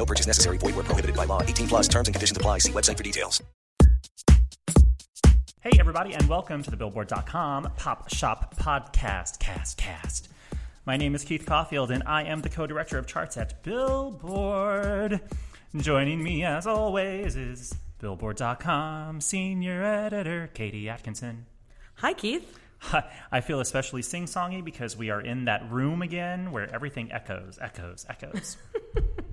No purchase necessary. Void where prohibited by law. 18 plus terms and conditions apply. See website for details. Hey, everybody, and welcome to the Billboard.com Pop Shop Podcast, Cast, Cast. My name is Keith Caulfield, and I am the co director of charts at Billboard. Joining me, as always, is Billboard.com senior editor Katie Atkinson. Hi, Keith. I feel especially sing songy because we are in that room again where everything echoes, echoes, echoes.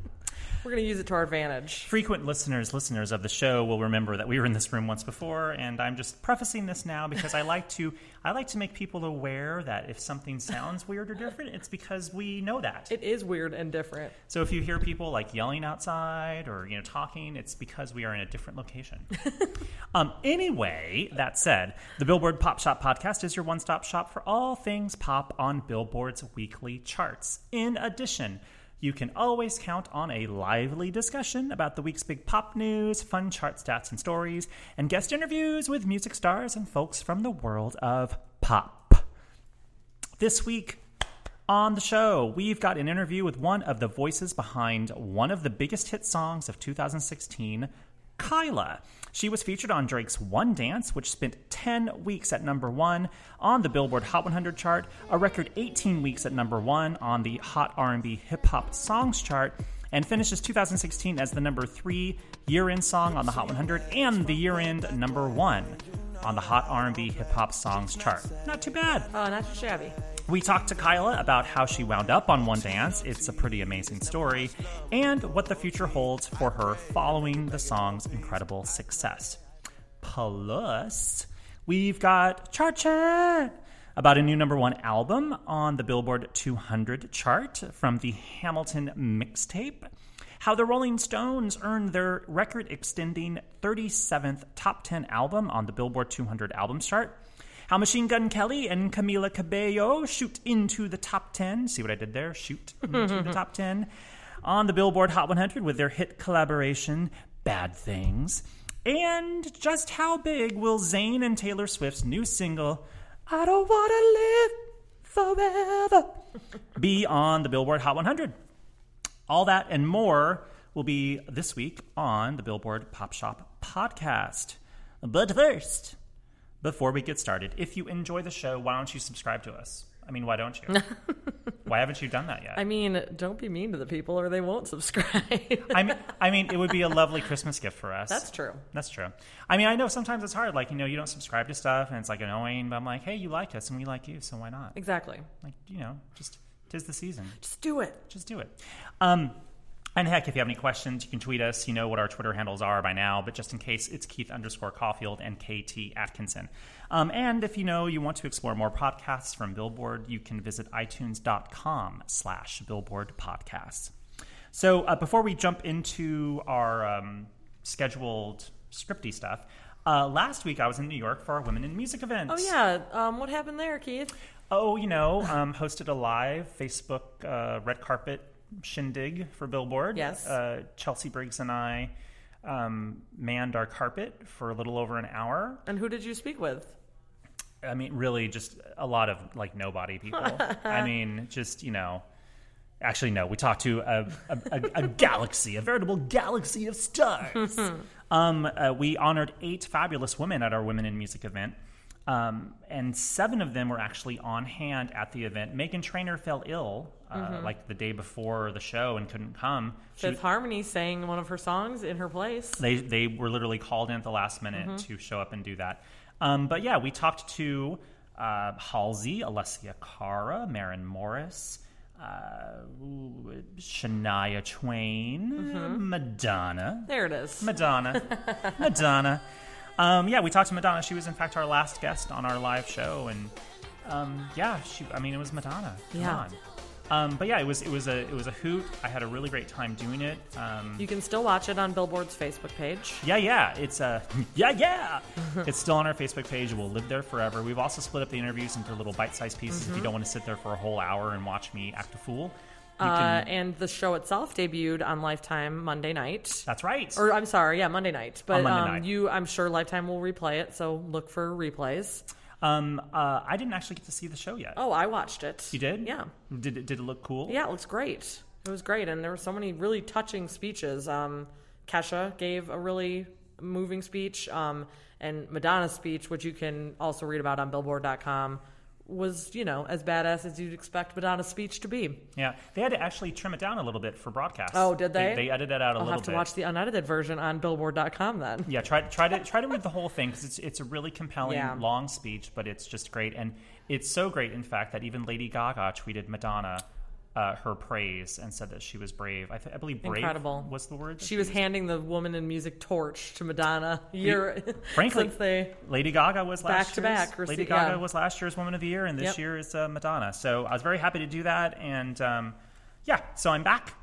We're going to use it to our advantage. Frequent listeners, listeners of the show will remember that we were in this room once before, and I'm just prefacing this now because I like to I like to make people aware that if something sounds weird or different, it's because we know that. It is weird and different. So if you hear people like yelling outside or you know talking, it's because we are in a different location. um, anyway, that said, the Billboard Pop Shop podcast is your one-stop shop for all things pop on Billboard's weekly charts. In addition. You can always count on a lively discussion about the week's big pop news, fun chart stats and stories, and guest interviews with music stars and folks from the world of pop. This week on the show, we've got an interview with one of the voices behind one of the biggest hit songs of 2016, Kyla. She was featured on Drake's One Dance, which spent 10 weeks at number one on the Billboard Hot 100 chart, a record 18 weeks at number one on the Hot R&B Hip Hop Songs chart, and finishes 2016 as the number three year-end song on the Hot 100 and the year-end number one on the Hot R&B Hip Hop Songs chart. Not too bad. Oh, not too shabby. We talked to Kyla about how she wound up on One Dance. It's a pretty amazing story, and what the future holds for her following the song's incredible success. Plus, we've got Chart Chat about a new number one album on the Billboard 200 chart from the Hamilton mixtape. How the Rolling Stones earned their record extending 37th top 10 album on the Billboard 200 albums chart how Machine Gun Kelly and Camila Cabello shoot into the top 10. See what I did there? Shoot into the top 10 on the Billboard Hot 100 with their hit collaboration, Bad Things. And just how big will Zayn and Taylor Swift's new single, I Don't Wanna Live Forever, be on the Billboard Hot 100? All that and more will be this week on the Billboard Pop Shop podcast. But first, before we get started, if you enjoy the show, why don't you subscribe to us? I mean, why don't you? why haven't you done that yet? I mean, don't be mean to the people or they won't subscribe. I mean, I mean, it would be a lovely Christmas gift for us. That's true. That's true. I mean, I know sometimes it's hard. Like, you know, you don't subscribe to stuff, and it's like annoying. But I'm like, hey, you like us, and we like you, so why not? Exactly. Like, you know, just tis the season. Just do it. Just do it. Um, and heck, if you have any questions, you can tweet us. You know what our Twitter handles are by now, but just in case, it's Keith underscore Caulfield and KT Atkinson. Um, and if you know you want to explore more podcasts from Billboard, you can visit itunes.com slash billboard podcasts. So uh, before we jump into our um, scheduled scripty stuff, uh, last week I was in New York for our Women in Music event. Oh, yeah. Um, what happened there, Keith? Oh, you know, um, hosted a live Facebook uh, red carpet shindig for Billboard. Yes. Uh, Chelsea Briggs and I um, manned our carpet for a little over an hour. And who did you speak with? I mean, really, just a lot of like nobody people. I mean, just you know. Actually, no. We talked to a, a, a, a galaxy, a veritable galaxy of stars. um, uh, we honored eight fabulous women at our Women in Music event. Um, and seven of them were actually on hand at the event. Meghan Trainor fell ill uh, like the day before the show and couldn't come. She- Fifth Harmony sang one of her songs in her place. they they were literally called in at the last minute to show up and do that. Um, but yeah, we talked to uh, Halsey, Alessia Cara, Maren Morris, uh, ooh, Shania Twain, Madonna, There it is. Madonna, Madonna. Um, yeah, we talked to Madonna. She was in fact our last guest on our live show, and um, yeah, she. I mean, it was Madonna. Come Yeah. on. Um, but yeah, it was it was a it was a hoot. I had a really great time doing it. Um, You can still watch it on Billboard's Facebook page. yeah, yeah, it's uh, yeah, yeah. it's still on our Facebook page. It will live there forever. We've also split up the interviews into little bite-sized pieces. Mm-hmm. If you don't want to sit there for a whole hour and watch me act a fool, Uh, and the show itself debuted on Lifetime Monday night. that's right. Or I'm sorry, yeah, Monday night. But Monday um, night. you, I'm sure Lifetime will replay it, so look for replays. Um, uh, I didn't actually get to see the show yet. Oh, I watched it. You did? Yeah. Did it, did it look cool? Yeah, it looks great. It was great, and there were so many really touching speeches. Um, Kesha gave a really moving speech, um, and Madonna's speech, which you can also read about on Billboard.com, was you know as badass as you'd expect Madonna's speech to be. Yeah, they had to actually trim it down a little bit for broadcast. Oh, did they? They, edited it out a I'll little have to bit. watch the unedited version on Billboard.com then. yeah, try try to try to read the whole thing because it's it's a really compelling Yeah. long speech, but it's just great, and it's so great, in fact, that even Lady Gaga tweeted Madonna uh, her praise and said that she was brave. I, th- I believe brave Incredible. was the word. that She was handing the woman in music torch to Madonna year Frankly, since they Lady Gaga was last Back to year's, back, Lady Gaga yeah. was last year's Woman of the Year, and this Yep. year is uh, Madonna. So I was very happy to do that, and um, yeah, so I'm back,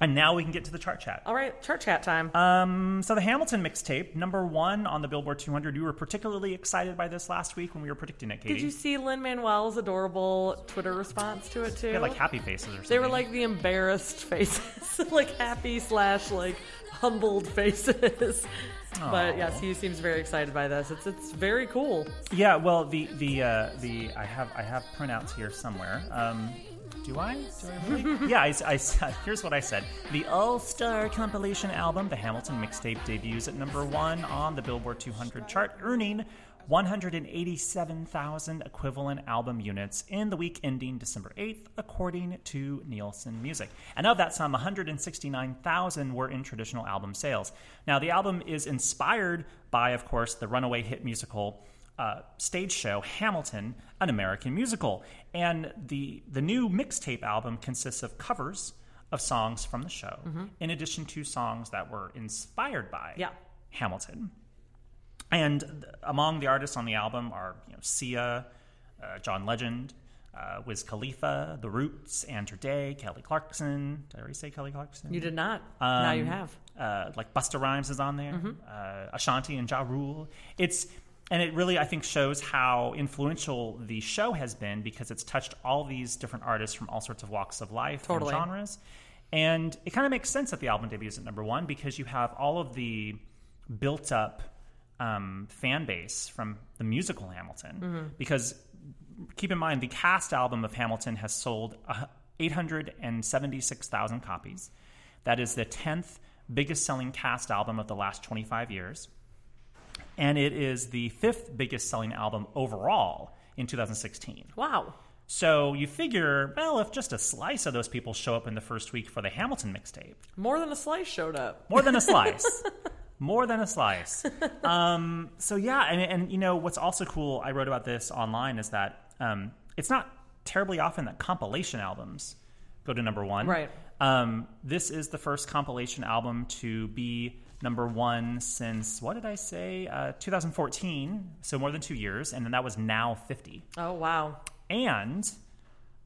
and now we can get to the chart chat. All right, chart chat time. Um, so the Hamilton mixtape, number one on the Billboard 200. You were particularly excited by this last week when we were predicting it, Katie. Did you see Lin Manuel's adorable Twitter response to it too? They had like happy faces or something. They were like the embarrassed faces, like happy slash like humbled faces. But yes, he seems very excited by this. It's it's very cool. yeah. Well, the the uh, the I have I have printouts here somewhere. Um, do I? Do I really? yeah. I, I said- here's what I said. The All Star compilation album, the Hamilton mixtape, debuts at number one on the Billboard 200 chart, earning 187,000 equivalent album units in the week ending December 8th, according to Nielsen Music. And of that sum, 169,000 were in traditional album sales. Now, the album is inspired by, of course, the runaway hit musical uh, stage show Hamilton, an American musical, and the the new mixtape album consists of covers of songs from the show, in addition to songs that were inspired by Yeah. Hamilton. And th- among the artists on the album are you know, Sia, uh, John Legend, uh, Wiz Khalifa, The Roots, Andra Day, Kelly Clarkson. Did I already say Kelly Clarkson? You did not. now you Um, have. uh, like Busta Rhymes is on there, Mm-hmm. uh, Ashanti and Ja Rule. It's and it really I think shows how influential the show has been because it's touched all these different artists from all sorts of walks of life Totally. and genres. And it kind of makes sense that the album debuts at number one because you have all of the built up um, fan base from the musical Hamilton. Mm-hmm. Because keep in mind, the cast album of Hamilton has sold uh, 876,000 copies. That is the 10th biggest selling cast album of the last 25 years. And it is the fifth biggest selling album overall in 2016. Wow. So you figure, well, if just a slice of those people show up in the first week for the Hamilton mixtape, More than a slice showed up. more than a slice. More than a slice. Um, so yeah, and, and you know what's also cool? I wrote about this online is that um, it's not terribly often that compilation albums go to number one. Right. Um, this is the first compilation album to be number one since what did I say? Uh, 2014. So more than two years, and then that was now 50. Oh wow. And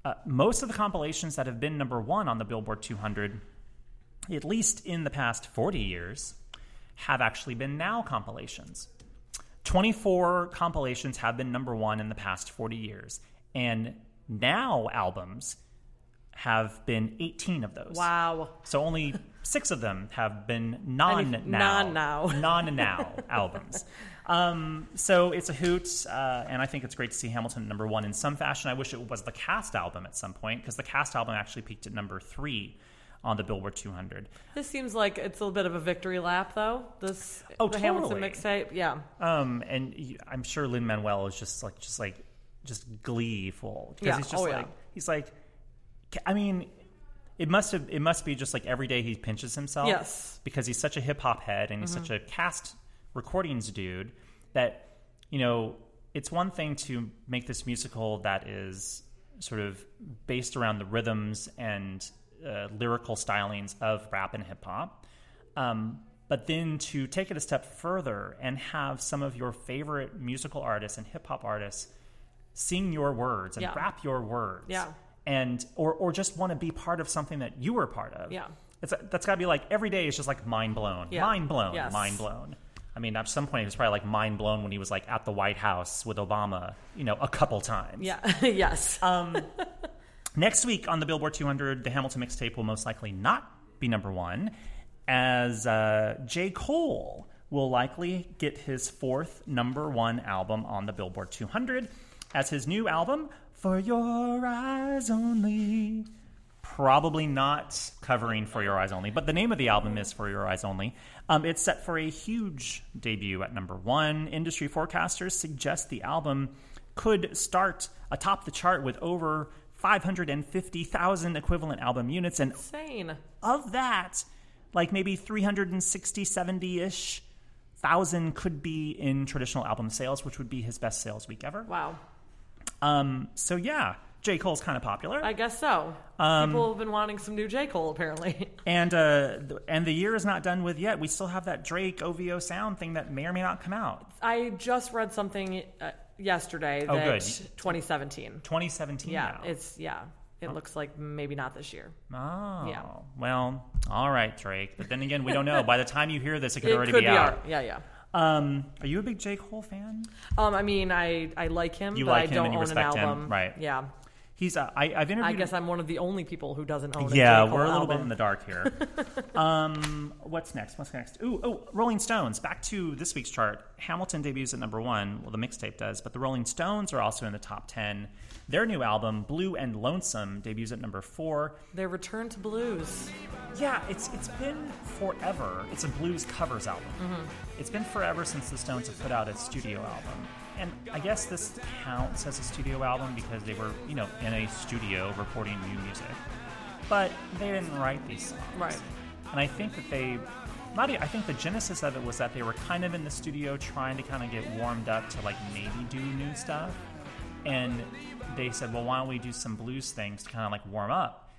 uh, most of the compilations that have been number one on the Billboard 200, at least in the past 40 years, have actually been now compilations. 24 compilations have been number one in the past 40 years. And now albums have been 18 of those. Wow. So only six of them have been non now non-now. non now albums. Um, so it's a hoot, uh, and I think it's great to see Hamilton at number one in some fashion. I wish it was the cast album at some point because the cast album actually peaked at number three on the Billboard 200. This seems like it's a little bit of a victory lap, though. This Oh, the Hamilton totally. mixtape. Yeah. Um, and I'm sure Lin Manuel is just like just like just gleeful because Yeah. he's just Oh, like yeah. he's like, I mean. It must have. It must be just like every day he pinches himself. Yes. Mm-hmm. because he's such a hip hop head and he's such a cast recordings dude that you know it's one thing to make this musical that is sort of based around the rhythms and uh, lyrical stylings of rap and hip hop, um, but then to take it a step further and have some of your favorite musical artists and hip hop artists sing your words and Yeah. rap your words Yeah. And or or just want to be part of something that you were part of. Yeah. it's that's got to be like every day is just like mind blown, Yeah. mind blown, Yes. mind blown. I mean, at some point, he was probably like mind blown when he was like at the White House with Obama, you know, a couple times. Yeah. yes. Next week on the Billboard 200, the Hamilton mixtape will most likely not be number one, as uh, J. Cole will likely get his fourth number one album on the Billboard 200, as his new album, For Your Eyes Only, probably not covering For Your Eyes Only, but the name of the album is For Your Eyes Only. Um, it's set for a huge debut at number one. Industry forecasters suggest the album could start atop the chart with over 550,000 equivalent album units, and Insane. of that, like maybe 360, 70 ish thousand could be in traditional album sales, which would be his best sales week ever. Wow. Um, so yeah, J. Cole's kind of popular. I guess so. Um, People have been wanting some new J. Cole, apparently. And uh, th- and the year is not done with yet. We still have that Drake OVO sound thing that may or may not come out. I just read something uh, yesterday Oh, that good. 2017. 2017 Yeah, now. it's yeah. It looks like maybe not this year. oh, yeah. well, all right, Drake. But then again, we don't know. By the time you hear this, it could It already could be, be out. out. Yeah, yeah. Um, are you a big J. Cole fan? Um, I mean, I I like him, You but like I him don't and you own respect an him, album. right. Yeah. He's. Uh, I, I've interviewed. I guess I'm one of the only people who doesn't own a Yeah, J. Cole we're a little album. bit in the dark here. um, what's next? What's next? Ooh, oh, Rolling Stones. Back to this week's chart. Hamilton debuts at number one. Well, the mixtape does, but the Rolling Stones are also in the top ten. Their new album, Blue and Lonesome, debuts at number four. Their return to blues. Yeah, it's it's been forever. It's a blues covers album. Mm-hmm. It's been forever since the Stones have put out a studio album. And I guess this counts as a studio album because they were, you know, in a studio recording new music. But they didn't write these songs. Right. And I think that they not I think the genesis of it was that they were kind of in the studio trying to kind of get warmed up to like maybe do new stuff. And they said, "Well, why don't we do some blues things to kind of like warm up?"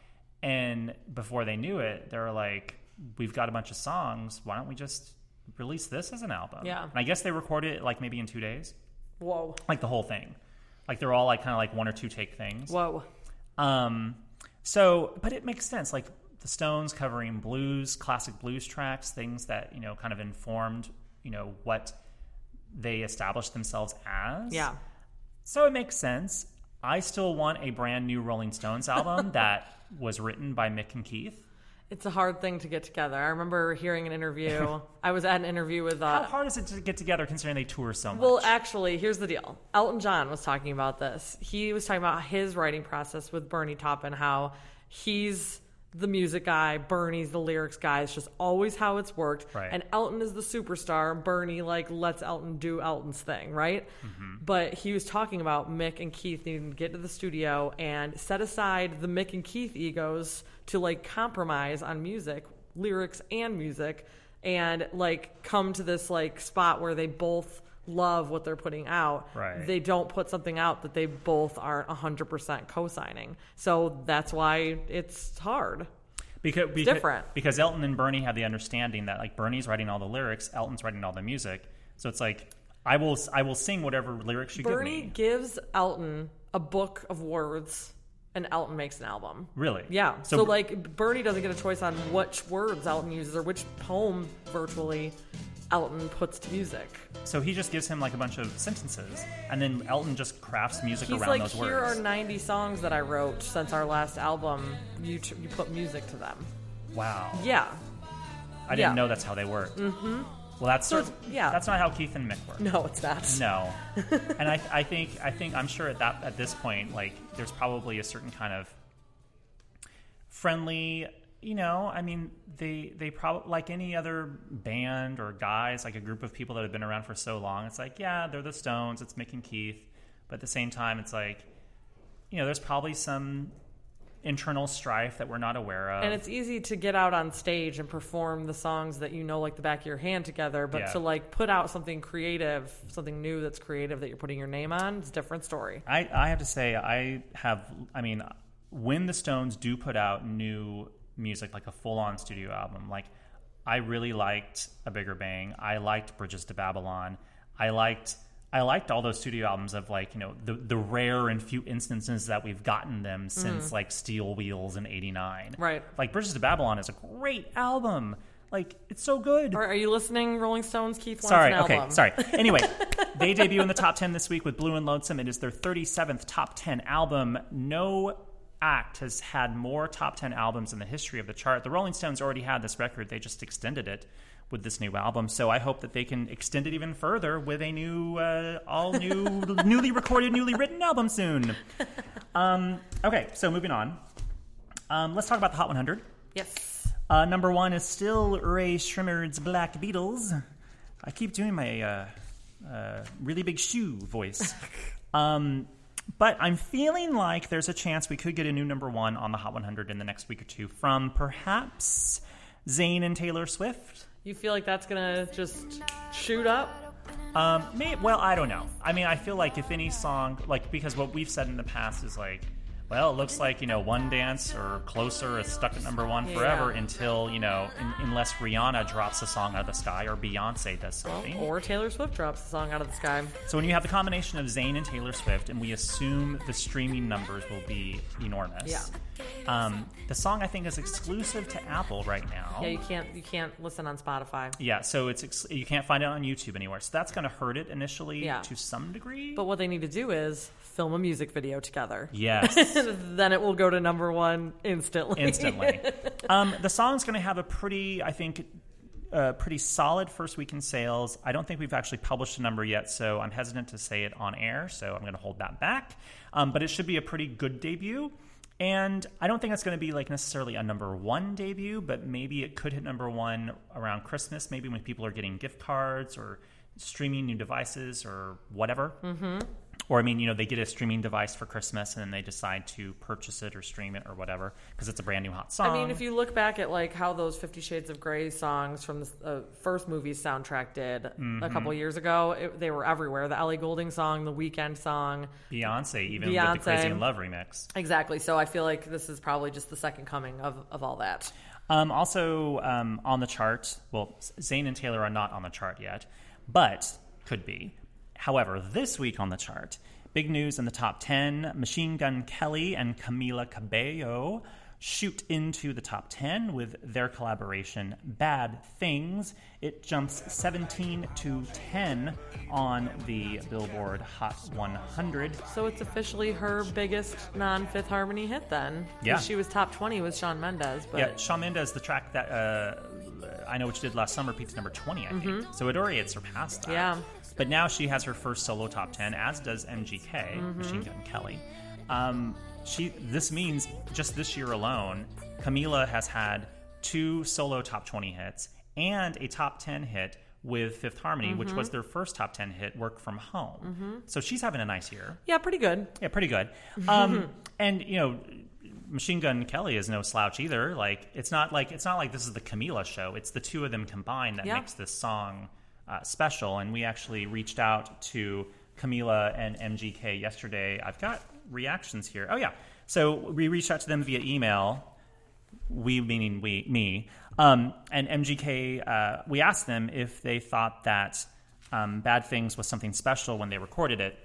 And before they knew it, they were like, "We've got a bunch of songs. Why don't we just release this as an album?" Yeah. And I guess they recorded it like maybe in two days, Whoa. like the whole thing. Like they're all like kind of like one or two take things. Whoa. Um, so, but it makes sense. Like the Stones covering blues, classic blues tracks, things that you know kind of informed you know what they established themselves as. Yeah. So it makes sense. I still want a brand new Rolling Stones album that was written by Mick and Keith. It's a hard thing to get together. I remember hearing an interview. I was at an interview with Uh, How hard is it to get together considering they tour so much? Well, actually, here's the deal. Elton John was talking about this. He was talking about his writing process with Bernie Taupin, how he's the music guy, Bernie's the lyrics guy. It's just always how it's worked. Right. And Elton is the superstar. Bernie like lets Elton do Elton's thing, right? Mm-hmm. But he was talking about Mick and Keith needing to get to the studio and set aside the Mick and Keith egos to like compromise on music, lyrics and music, and like come to this like spot where they both love what they're putting out. Right. They don't put something out that they both aren't 100% co-signing. So that's why it's hard. because, because different. because Elton and Bernie have the understanding that like Bernie's writing all the lyrics, Elton's writing all the music. So it's like I will I will sing whatever lyrics you Bernie give me. gives Elton a book of words and Elton makes an album. Really? Yeah. So, So, like Bernie doesn't get a choice on which words Elton uses or which poem virtually Elton puts to music. so he just gives him like a bunch of sentences, and then Elton just crafts music He's around like, those here are 90 songs that I wrote since our last album. You t- you put music to them. wow. Yeah. I didn't yeah. know that's how they work. Mm-hmm. Well, that's So cer- it's- yeah. That's not how Keith and Mick work. No, it's not. No, and I, I think I think I'm sure at that at this point, like there's probably a certain kind of friendly. You know, I mean, they they probably like any other band or guys, like a group of people that have been around for so long. It's like, yeah, they're the Stones. It's Mick and Keith, but at the same time, it's like, you know, there's probably some internal strife that we're not aware of. And it's easy to get out on stage and perform the songs that you know like the back of your hand together, but Yeah. to like put out something creative, something new that's creative that you're putting your name on, it's a different story. I, I have to say, I have, I mean, when the Stones do put out new music, like a full on studio album, like I really liked A Bigger Bang. I liked Bridges to Babylon. I liked I liked all those studio albums of like you know the the rare and few instances that we've gotten them since like Steel Wheels in '89. Mm-hmm. Right. Like Bridges to Babylon is a great album. Like it's so good. Are, are you listening, Rolling Stones? Keith Sorry. Okay. album. Sorry. Anyway, they debut in the top 10 this week with Blue and Lonesome. It is their 37th top 10 album. No act has had more top 10 albums in the history of the chart. The Rolling Stones already had this record, they just extended it with this new album. So I hope that they can extend it even further with a new, uh, all new, newly recorded, newly written album soon. Um, okay. So moving on. Um, let's talk about the Hot 100. Yes. Uh, number one is still Rae Sremmurd's Black Beatles. I keep doing my uh, uh, really big shoe voice. um, but I'm feeling like there's a chance we could get a new number one on the Hot 100 in the next week or two from perhaps Zayn and Taylor Swift. You feel like that's gonna just shoot up? Um, may, well, I don't know. I mean, I feel like if any song, like, because what we've said in the past is like, well, it looks like, you know, One Dance or Closer is stuck at number one forever Yeah. until, you know, unless Rihanna drops a song out of the sky or Beyonce does something. Or Taylor Swift drops the song out of the sky. So when you have the combination of Zayn and Taylor Swift, and we assume the streaming numbers will be enormous. Yeah. Um, the song I think is exclusive to Apple right now. Yeah, you can't you can't listen on Spotify. Yeah, so it's ex- you can't find it on YouTube anywhere. So that's going to hurt it initially Yeah. to some degree. But what they need to do is film a music video together. yes. then it will go to number one instantly. instantly. um, the song's going to have a pretty, I think, uh, pretty solid first week in sales. I don't think we've actually published a number yet, so I'm hesitant to say it on air. So I'm going to hold that back. Um, but it should be a pretty good debut. And I don't think it's going to be like necessarily a number one debut, but maybe it could hit number one around Christmas, maybe when people are getting gift cards or streaming new devices or whatever. Mm-hmm. Or I mean, you know, they get a streaming device for Christmas and then they decide to purchase it or stream it or whatever because it's a brand new hot song. I mean, if you look back at like how those Fifty Shades of Grey songs from the uh, first movie soundtrack did Mm-hmm. a couple years ago, it, they were everywhere. The Ellie Goulding song, the Weeknd song, Beyonce, even with the Crazy in Love remix. exactly. So I feel like this is probably just the second coming of, of all that. Um, also um, on the chart, well, Zayn and Taylor are not on the chart yet, but could be. However, this week on the chart, big news in the top 10 Machine Gun Kelly and Camila Cabello shoot into the top 10 with their collaboration Bad Things. It jumps 17 to 10 on the Billboard Hot 100. So it's officially her biggest non Fifth Harmony hit then. Yeah. She was top 20 with Shawn Mendes. But Yeah, Shawn Mendes, the track that uh, I know what you did last summer, peaked number 20, I think. So it already had surpassed that. Mm-hmm. Yeah. But now she has her first solo top 10, as does MGK, Mm-hmm. Machine Gun Kelly. Um, she. This means just this year alone, Camila has had two solo top 20 hits and a top 10 hit with Fifth Harmony, which Mm-hmm. was their first top 10 hit, Work From Home. So she's having a nice year. yeah, pretty good. Yeah, pretty good. Um, and you know, Machine Gun Kelly is no slouch either. Like it's not like it's not like this is the Camila show. It's the two of them combined that Yeah. makes this song uh, special. And we actually reached out to Camila and MGK yesterday. I've got reactions here. Oh yeah, so we reached out to them via email. We meaning we me um, and MGK. Uh, we asked them if they thought that um, Bad Things was something special when they recorded it.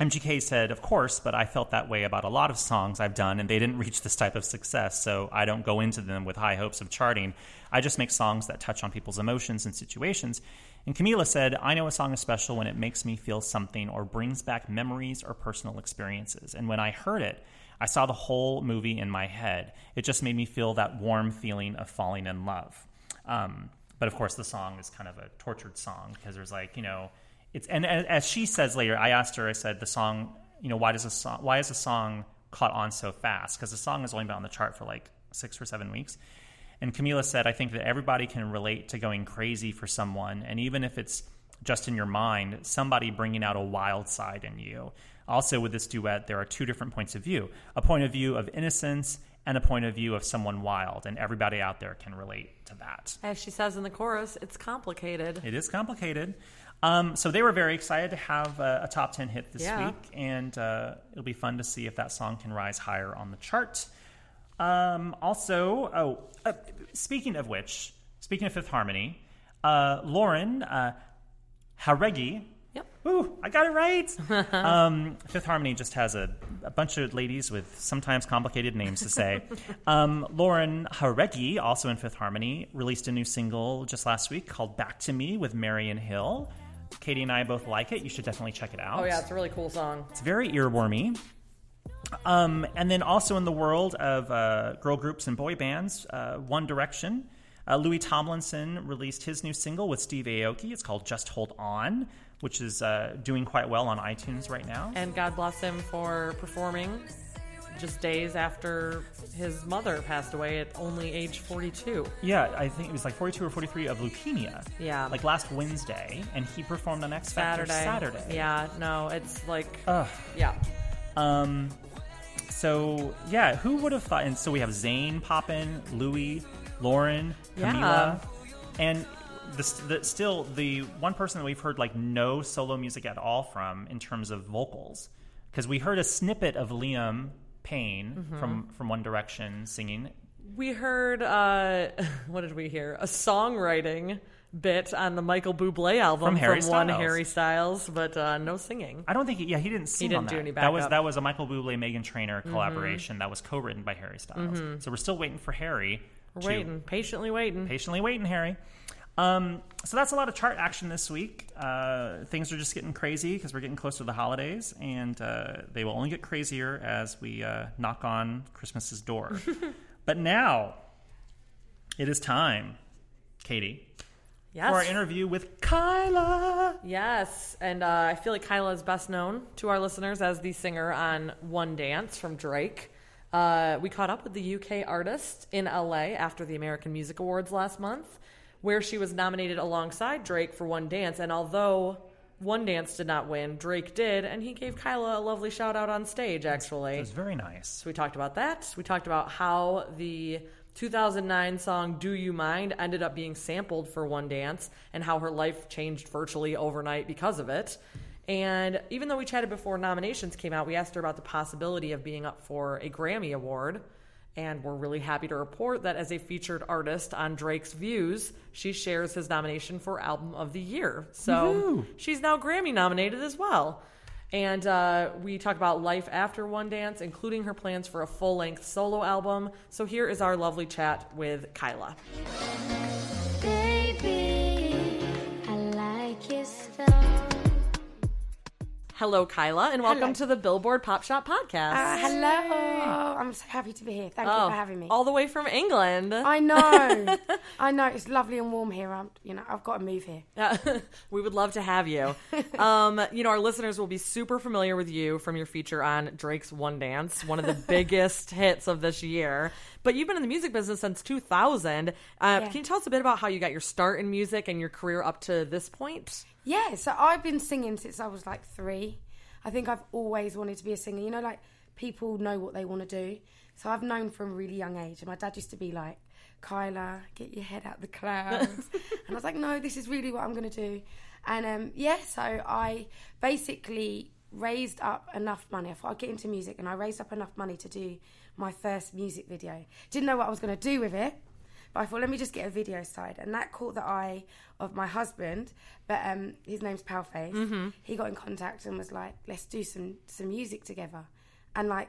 MGK said, Of course, but I felt that way about a lot of songs I've done, and they didn't reach this type of success, so I don't go into them with high hopes of charting. I just make songs that touch on people's emotions and situations. And Camila said, I know a song is special when it makes me feel something or brings back memories or personal experiences. And when I heard it, I saw the whole movie in my head. It just made me feel that warm feeling of falling in love. Um, but of course, the song is kind of a tortured song because there's like, you know, it's and as she says later, I asked her, I said, the song, you know, why does a song, why is the song caught on so fast? Because the song has only been on the chart for like six or seven weeks. And Camila said, I think that everybody can relate to going crazy for someone, and even if it's just in your mind, somebody bringing out a wild side in you. Also, with this duet, there are two different points of view a point of view of innocence and a point of view of someone wild, and everybody out there can relate to that. As she says in the chorus, it's complicated. It is complicated. Um, so they were very excited to have a, a top 10 hit this Yeah. week, and uh, it'll be fun to see if that song can rise higher on the chart. Um, also, oh, uh, speaking of which, speaking of Fifth Harmony, uh, Lauren uh, Jauregui Yep. Ooh, I got it right. um, Fifth Harmony just has a, a bunch of ladies with sometimes complicated names to say. um, Lauren Jauregui, also in Fifth Harmony, released a new single just last week called Back to Me with Marian Hill. Katie and I both like it. You should definitely check it out. Oh yeah, it's a really cool song. It's very earwormy. Um, and then also in the world of uh, girl groups and boy bands, uh, One Direction, uh, Louis Tomlinson released his new single with Steve Aoki. It's called Just Hold On, which is uh, doing quite well on iTunes right now. And God bless him for performing just days after his mother passed away at only age 42. yeah, I think it was like 42 or 43 of leukemia. Yeah. Like last Wednesday, and he performed on X Factor Saturday. Saturday. Yeah, no, it's like, Ugh. yeah. Um, so yeah, who would have thought? And so we have Zayn poppin, Louis, Lauren, Camila, Yeah. and the, the still the one person that we've heard like no solo music at all from in terms of vocals, because we heard a snippet of Liam Payne Mm-hmm. from from One Direction singing. We heard, uh, what did we hear? A songwriting bit on the Michael Bublé album From Harry one Styles. Harry Styles, but uh, no singing. I don't think he, yeah he didn't sing He didn't on do that. any that was that was a Michael Bublé Meghan Trainor collaboration that was co-written by Harry Styles. So we're still waiting for Harry. We're waiting, patiently waiting. patiently waiting, Harry. Um, so that's a lot of chart action this week. Uh, things are just getting crazy because we're getting close to the holidays, and uh, they will only get crazier as we uh, knock on Christmas's door. but now it is time, Katie, Yes. for our interview with Kyla. Yes, and uh, I feel like Kyla is best known to our listeners as the singer on One Dance from Drake. Uh, we caught up with the UK artist in LA after the American Music Awards last month, where she was nominated alongside Drake for One Dance. And although One Dance did not win, Drake did, and he gave Kyla a lovely shout out on stage, actually. It was very nice. So we talked about that. We talked about how the 2009 song Do You Mind ended up being sampled for One Dance and how her life changed virtually overnight because of it. And even though we chatted before nominations came out, we asked her about the possibility of being up for a Grammy Award. And we're really happy to report that as a featured artist on Drake's Views, she shares his nomination for Album of the Year. So she's now Grammy nominated as well. And uh, we talk about life after One Dance, including her plans for a full length solo album. So here is our lovely chat with Kyla. Baby, Hello, Kyla, and welcome Hello. to the Billboard Pop Shop Podcast. Uh, hello. I'm so happy to be here. Thank you Oh, for having me. all the way from England. I know. I know. It's lovely and warm here. I'm, you know, I've got to move here. Yeah, we would love to have you. Um, you know, our listeners will be super familiar with you from your feature on Drake's One Dance, one of the biggest hits of this year. But you've been in the music business since 2000. Uh, Yeah. Can you tell us a bit about how you got your start in music and your career up to this point? Yeah, so I've been singing since I was like three. I think I've always wanted to be a singer. You know, like people know what they want to do. So I've known from a really young age. And my dad used to be like, Kyla, get your head out of the clouds. and I was like, no, this is really what I'm going to do. And um, yeah, so I basically raised up enough money. I thought I'd get into music and I raised up enough money to do my first music video. Didn't know what I was going to do with it. But I thought, let me just get a video side. And that caught the eye of my husband. But um, his name's Paleface. Mm-hmm. He got in contact and was like, let's do some, some music together. And like,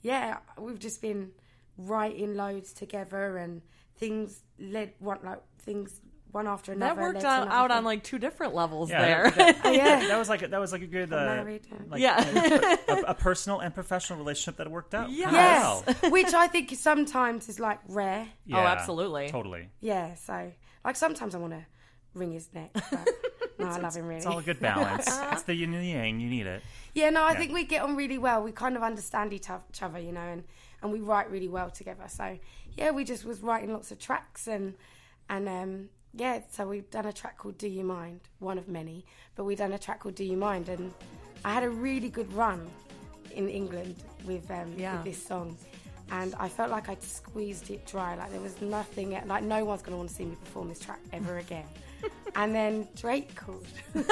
yeah, we've just been writing loads together and things led one, like, things one after That worked led to out, another on like two different levels Yeah, there. that, Oh, yeah. that was like a, that was like a good uh, yeah. like, Yeah. a, a personal and professional relationship that worked out. Yes. pretty well. Which I think sometimes is like rare. Yeah, absolutely. totally. Yeah, so like sometimes I want to wring his neck. But no, I love him really. It's all a good balance. it's the yin and the yang. You need it. Yeah, no, I Yeah. think we get on really well. We kind of understand each each other, you know, and, and we write really well together. So yeah, we just was writing lots of tracks and and um, yeah, so we've done a track called "Do You Mind," one of many, but we've done a track called "Do You Mind," and I had a really good run in England with um, Yeah. with this song. And I felt like I'd squeezed it dry. Like there was nothing, like no one's going to want to see me perform this track ever again. and then Drake called.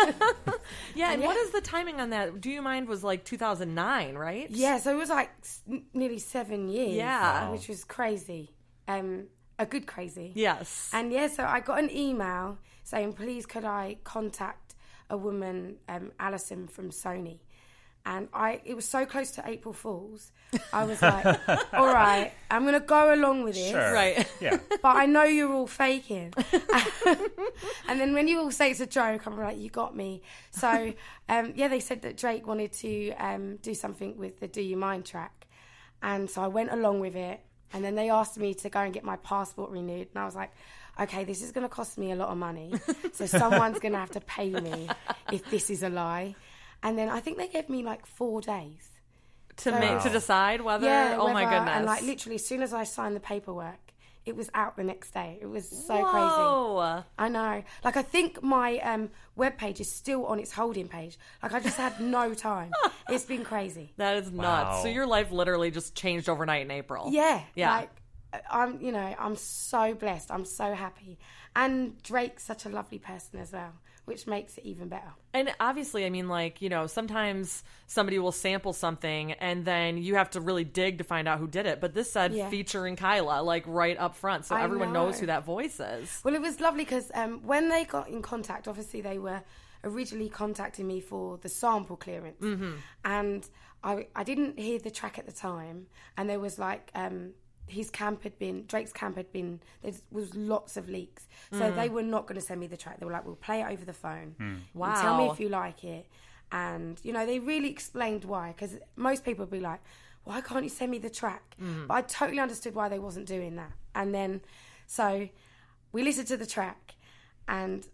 Yeah, and Yeah. what is the timing on that? Do you mind was like 2009, right? Yeah, so it was like s- nearly seven years. Yeah. Wow. which was crazy. Um, a good crazy. Yes. And yeah, so I got an email saying, please could I contact a woman, um, Alison from Sony. And I, it was so close to April Fools. I was like, all right, I'm going to go along with it. Sure. Right. Yeah. But I know you're all faking. and then when you all say it's a joke, I'm like, you got me. So, um, yeah, they said that Drake wanted to um, do something with the Do You Mind track. And so I went along with it. And then they asked me to go and get my passport renewed. And I was like, okay, this is going to cost me a lot of money. So someone's going to have to pay me if this is a lie. And then I think they gave me like four days. to make to decide whether. Yeah. oh my goodness. And like literally, as soon as I signed the paperwork, it was out the next day. It was so crazy. Whoa. I know. Like I think my um, webpage is still on its holding page. Like I just had no time. it's been crazy. That is nuts. Wow. So your life literally just changed overnight in April. Yeah. Yeah. Like I'm, you know, I'm so blessed. I'm so happy. And Drake's such a lovely person as well, which makes it even better. And obviously, I mean, like, you know, sometimes somebody will sample something and then you have to really dig to find out who did it. But this said Yeah. featuring Kyla, like right up front. So I everyone knows who that voice is. Well, it was lovely because um, when they got in contact, obviously they were originally contacting me for the sample clearance, Mm-hmm. and I I didn't hear the track at the time, and there was like um, his camp had been Drake's camp had been there was lots of leaks, so Mm. they were not going to send me the track. They were like, "We'll play it over the phone. Wow. Tell me if you like it." And you know, they really explained why, because most people would be like, "Why can't you send me the track?" Mm. But I totally understood why they wasn't doing that. And then, so we listened to the track, and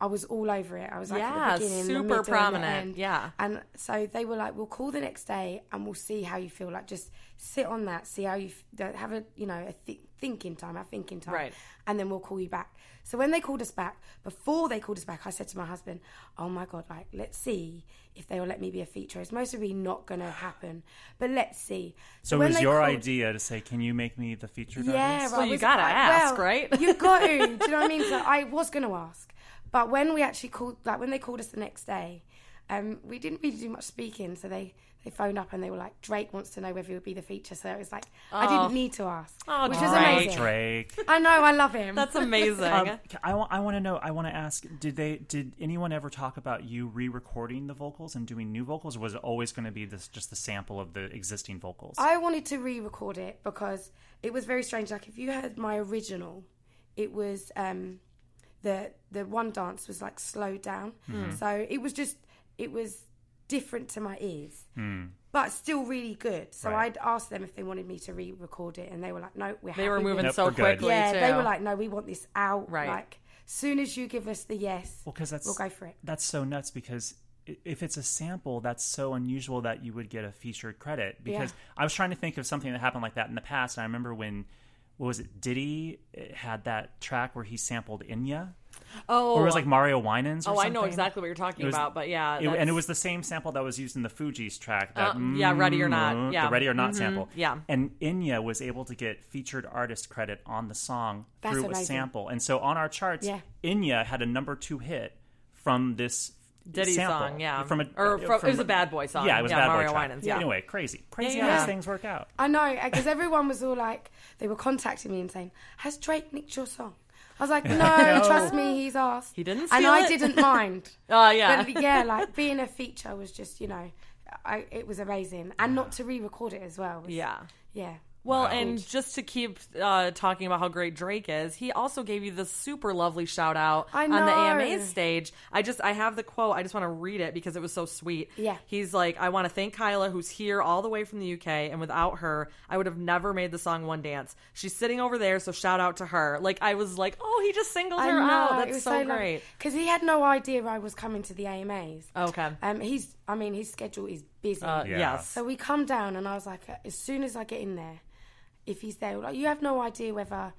I was all over it. I was like, Yeah, at the beginning, the super middle, and the prominent. end. Yeah. And so they were like, "We'll call the next day, and we'll see how you feel. Like, just sit on that, see how you f- have a, you know, a th- thinking time, a thinking time, Right. and then we'll call you back." So when they called us back, before they called us back, I said to my husband, "Oh my god, like, let's see if they will let me be a feature. It's most probably not going to happen, but let's see." So it was your called- idea to say, "Can you make me the feature? yeah, artist?" well, Well, you was- gotta ask, well, right? You got to. Do you know what I mean? So I was going to ask, but when we actually called, like when they called us the next day, um, we didn't really do much speaking. So they they phoned up and they were like, Drake wants to know whether he would be the feature. So it was like I didn't need to ask, Oh, which was amazing. Drake. I know, I love him. That's amazing. Um, I want. I want to know. I want to ask. Did they? Did anyone ever talk about you re-recording the vocals and doing new vocals, or was it always going to be this just the sample of the existing vocals? I wanted to re-record it because it was very strange. Like if you heard my original, it was um, the the one dance was like slowed down, hmm. so it was just it was different to my ears, hmm. but still really good. So Right. I'd asked them if they wanted me to re-record it, and they were like, "No, we're they were moving it." Nope, so we're quickly, Yeah, too. they were like, "No, we want this out." Right. Like, soon as you give us the yes, well, because that's we'll go for it. That's so nuts because if it's a sample, that's so unusual that you would get a featured credit. Because I was trying to think of something that happened like that in the past, and I remember when. What was it? Diddy had that track where he sampled Enya, oh, or it was like Mario Winans. Or oh, I know exactly what you're talking was- about, but yeah, It- and it was the same sample that was used in the Fugees track. That Uh, yeah, Ready or Not, mm, yeah. the Ready or Not Mhm, sample. yeah. and Enya was able to get featured artist credit on the song That's through a sample. And so on our charts, Yeah. Enya had a number two hit from this Diddy sample. song, yeah. from a Or uh, from- it was a Bad Boy song. Yeah, it was Yeah, a Bad Mario Boy track. Winans, yeah. Anyway, crazy, crazy Yeah, how these things work out. I know, because everyone was all like, they were contacting me and saying, "Has Drake nicked your song?" I was like, "No, trust me, he's asked." He didn't and steal I it? didn't mind. Oh, yeah. but yeah, like being a feature was just, you know, I, it was amazing, and not to re-record it as well. was- yeah. yeah. Well, Wow. and just to keep uh, talking about how great Drake is, he also gave you the super lovely shout out on the know. AMA stage. I just I have the quote. I just want to read it because it was so sweet. Yeah. He's like, I want to thank Kyla, who's here all the way from the UK, and without her, I would have never made the song One Dance. She's sitting over there, so shout out to her. Like I was like, oh, he just singled I her out. know, it That's was so, great. Because he had no idea I was coming to the AMAs. Okay. Um, he's, I mean, his schedule is busy. Uh, Yeah. Yes. So we come down, and I was like, as soon as I get in there, if he's there, like you have no idea whether,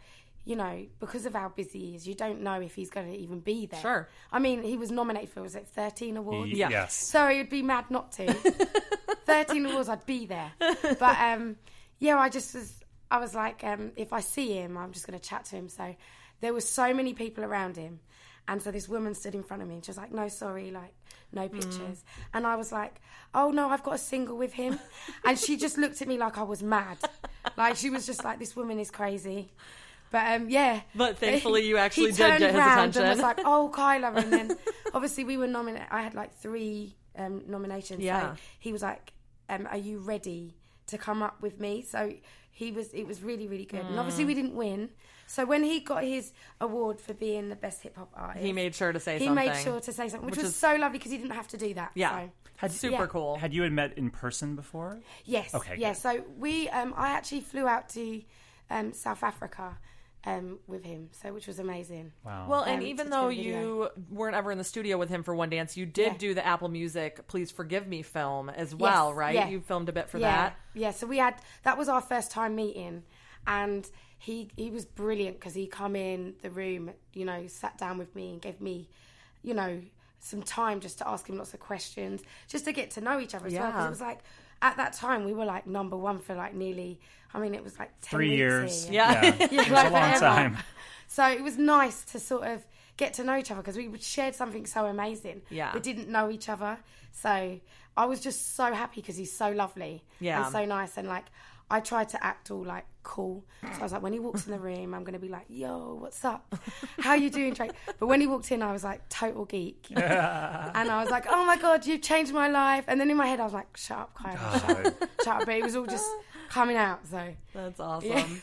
you know, because of how busy he is, you don't know if he's going to even be there. Sure. I mean, he was nominated for was it thirteen awards? Yeah. Yes. So it'd be mad not to. thirteen awards, I'd be there. But um, yeah, I just was. I was like, um, if I see him, I'm just going to chat to him. So there were so many people around him. And so this woman stood in front of me and she was like, no, sorry, like, no pictures. And I was like, oh no, I've got a single with him. and she just looked at me like I was mad. Like, she was just like, this woman is crazy. But um, yeah. But thankfully you actually he did get his attention. And was like, "Oh, Kyla," and then obviously we were nominated. I had like three um, nominations. Yeah. He was like, um, "Are you ready to come up with me?" So he was. It was really, really good. And obviously Mm. we didn't win. So when he got his award for being the best hip hop artist, He made sure to say he something. made sure to say something, which, Which was is- so lovely because he didn't have to do that. Yeah. So. Had, Super Yeah. cool. Had you had met in person before? Yes. Okay, Yeah. good. So we, um, I actually flew out to um, South Africa um, with him, so which was amazing. Wow. Well, and um, even to do though a video. you weren't ever in the studio with him for One Dance, you did Yeah. do the Apple Music "Please Forgive Me" film as well, right? yeah. You filmed a bit for yeah, that. Yeah, so we had that was our first time meeting, and he he was brilliant because he come in the room, you know, sat down with me and gave me, you know, some time just to ask him lots of questions, just to get to know each other as well. Because it was like at that time we were like number one for like nearly, I mean, it was like 10 Three weeks years. Yeah. Yeah. Yeah, It was like a long forever. time. So it was nice to sort of get to know each other because we shared something so amazing. Yeah. We didn't know each other. So I was just so happy because he's so lovely. Yeah. And so nice. And like, I tried to act all like cool. So I was like, when he walks in the room, I'm going to be like, yo, what's up? How you doing, Drake? But when he walked in, I was like, total geek. and I was like, oh my God, you've changed my life. And then in my head, I was like, shut up, Kyla, ah. shut up. Shut up. But it was all just coming out. So That's awesome.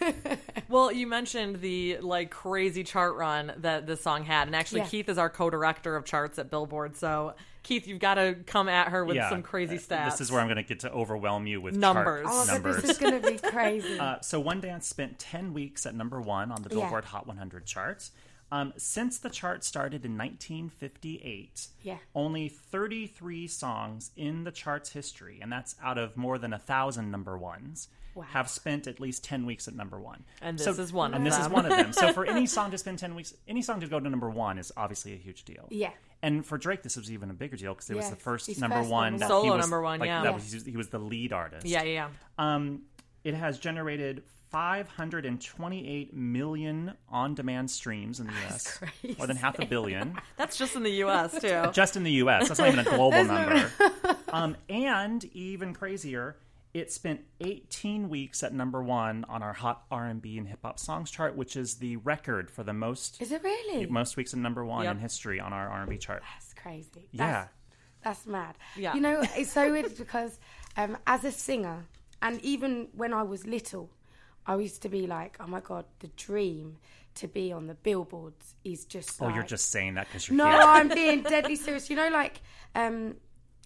well, you mentioned the like crazy chart run that this song had, and actually Yeah. Keith is our co-director of charts at Billboard. So Keith, you've got to come at her with yeah. some crazy Uh, stats. This is where I'm going to get to overwhelm you with Numbers. chart oh, but numbers. this is going to be crazy. Uh, so One Dance spent 10 weeks at number one on the Yeah. Billboard Hot 100 charts. Um, since the chart started in 1958, Yeah. only 33 songs in the chart's history, and that's out of more than a thousand number ones, Wow. have spent at least 10 weeks at number one. And So- this is one of And this is them. one of them. So for any song to spend 10 weeks, any song to go to number one is obviously a huge deal. Yeah. And for Drake, this was even a bigger deal because it was the first his number first one number that one. he Solo was, number one, like, yeah. that Yeah. was he was the lead artist. yeah, yeah, yeah. Um, it has generated 528 million on-demand streams in the U.S. More than half a billion, That's just in the U.S. too. just in the U.S. That's not even a global number. um, and even crazier, it spent 18 weeks at number one on our Hot R&B and Hip Hop Songs chart, which is the record for the most is it really? most weeks at number one Yep. in history on our R&B chart. That's crazy. Yeah. That's, that's mad. Yeah. You know, it's so weird because um, as a singer, and even when I was little, I used to be like, oh my God, the dream to be on the billboards is just. Oh, like, you're just saying that because you're No, here. I'm being deadly serious. You know, like, um,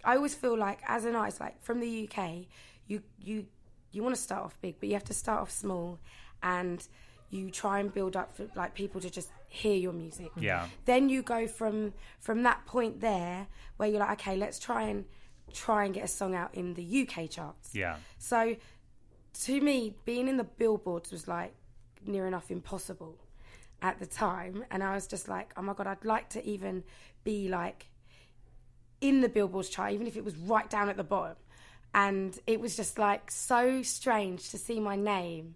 I always feel like as an artist, like from the UK, you you you want to start off big, but you have to start off small, and you try and build up for like people to just hear your music. Yeah. Then you go from from that point there where you're like, okay, let's try and try and get a song out in the UK charts. Yeah. So to me, being in the billboards was like near enough impossible at the time. And I was just like, oh my God, I'd like to even be like in the billboards chart, even if it was right down at the bottom. And it was just like so strange to see my name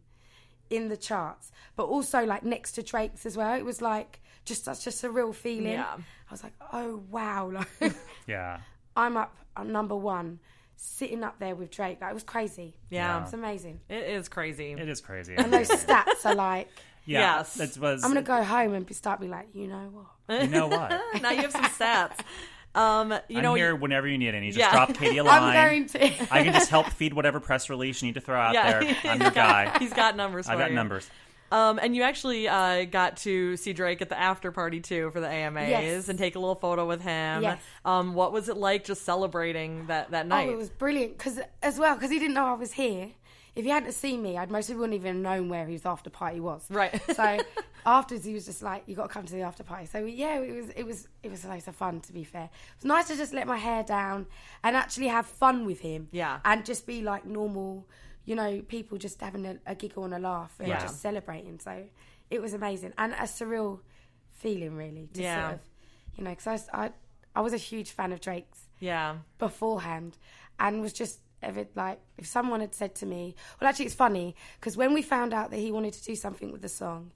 in the charts, but also like next to Drake's as well. It was like just such a surreal feeling. Yeah. I was like, oh wow, like Yeah. I'm up at number one, sitting up there with Drake. Like, it was crazy. Yeah. It's amazing. It is crazy. It is crazy. And those stats are like, yeah, Yes. That was. I'm gonna go home and be- start be like, you know what? You know what? now you have some stats. Um, you I'm know, here whenever you need any. Just Yeah. drop Katie a line. I'm going to. I can just help feed whatever press release you need to throw out Yeah. there. I'm your guy. he's got numbers. I've for got you. numbers. Um, and you actually uh, got to see Drake at the after party too for the AMAs Yes. and take a little photo with him. Yes. Um, what was it like just celebrating that that night? Oh, it was brilliant because as well because he didn't know I was here. If he hadn't seen me, I'd most people wouldn't even known where his after party was. Right. So afterwards, he was just like, "You got to come to the after party." So yeah, it was it was it was loads of fun. To be fair, it was nice to just let my hair down and actually have fun with him. Yeah. and just be like normal, you know, people just having a, a giggle and a laugh and Yeah. just celebrating. So it was amazing and a surreal feeling, really. To Yeah. Sort of, you know, because I, was- I I was a huge fan of Drake's yeah. beforehand and was just if it like if someone had said to me well actually it's funny because when we found out that he wanted to do something with the song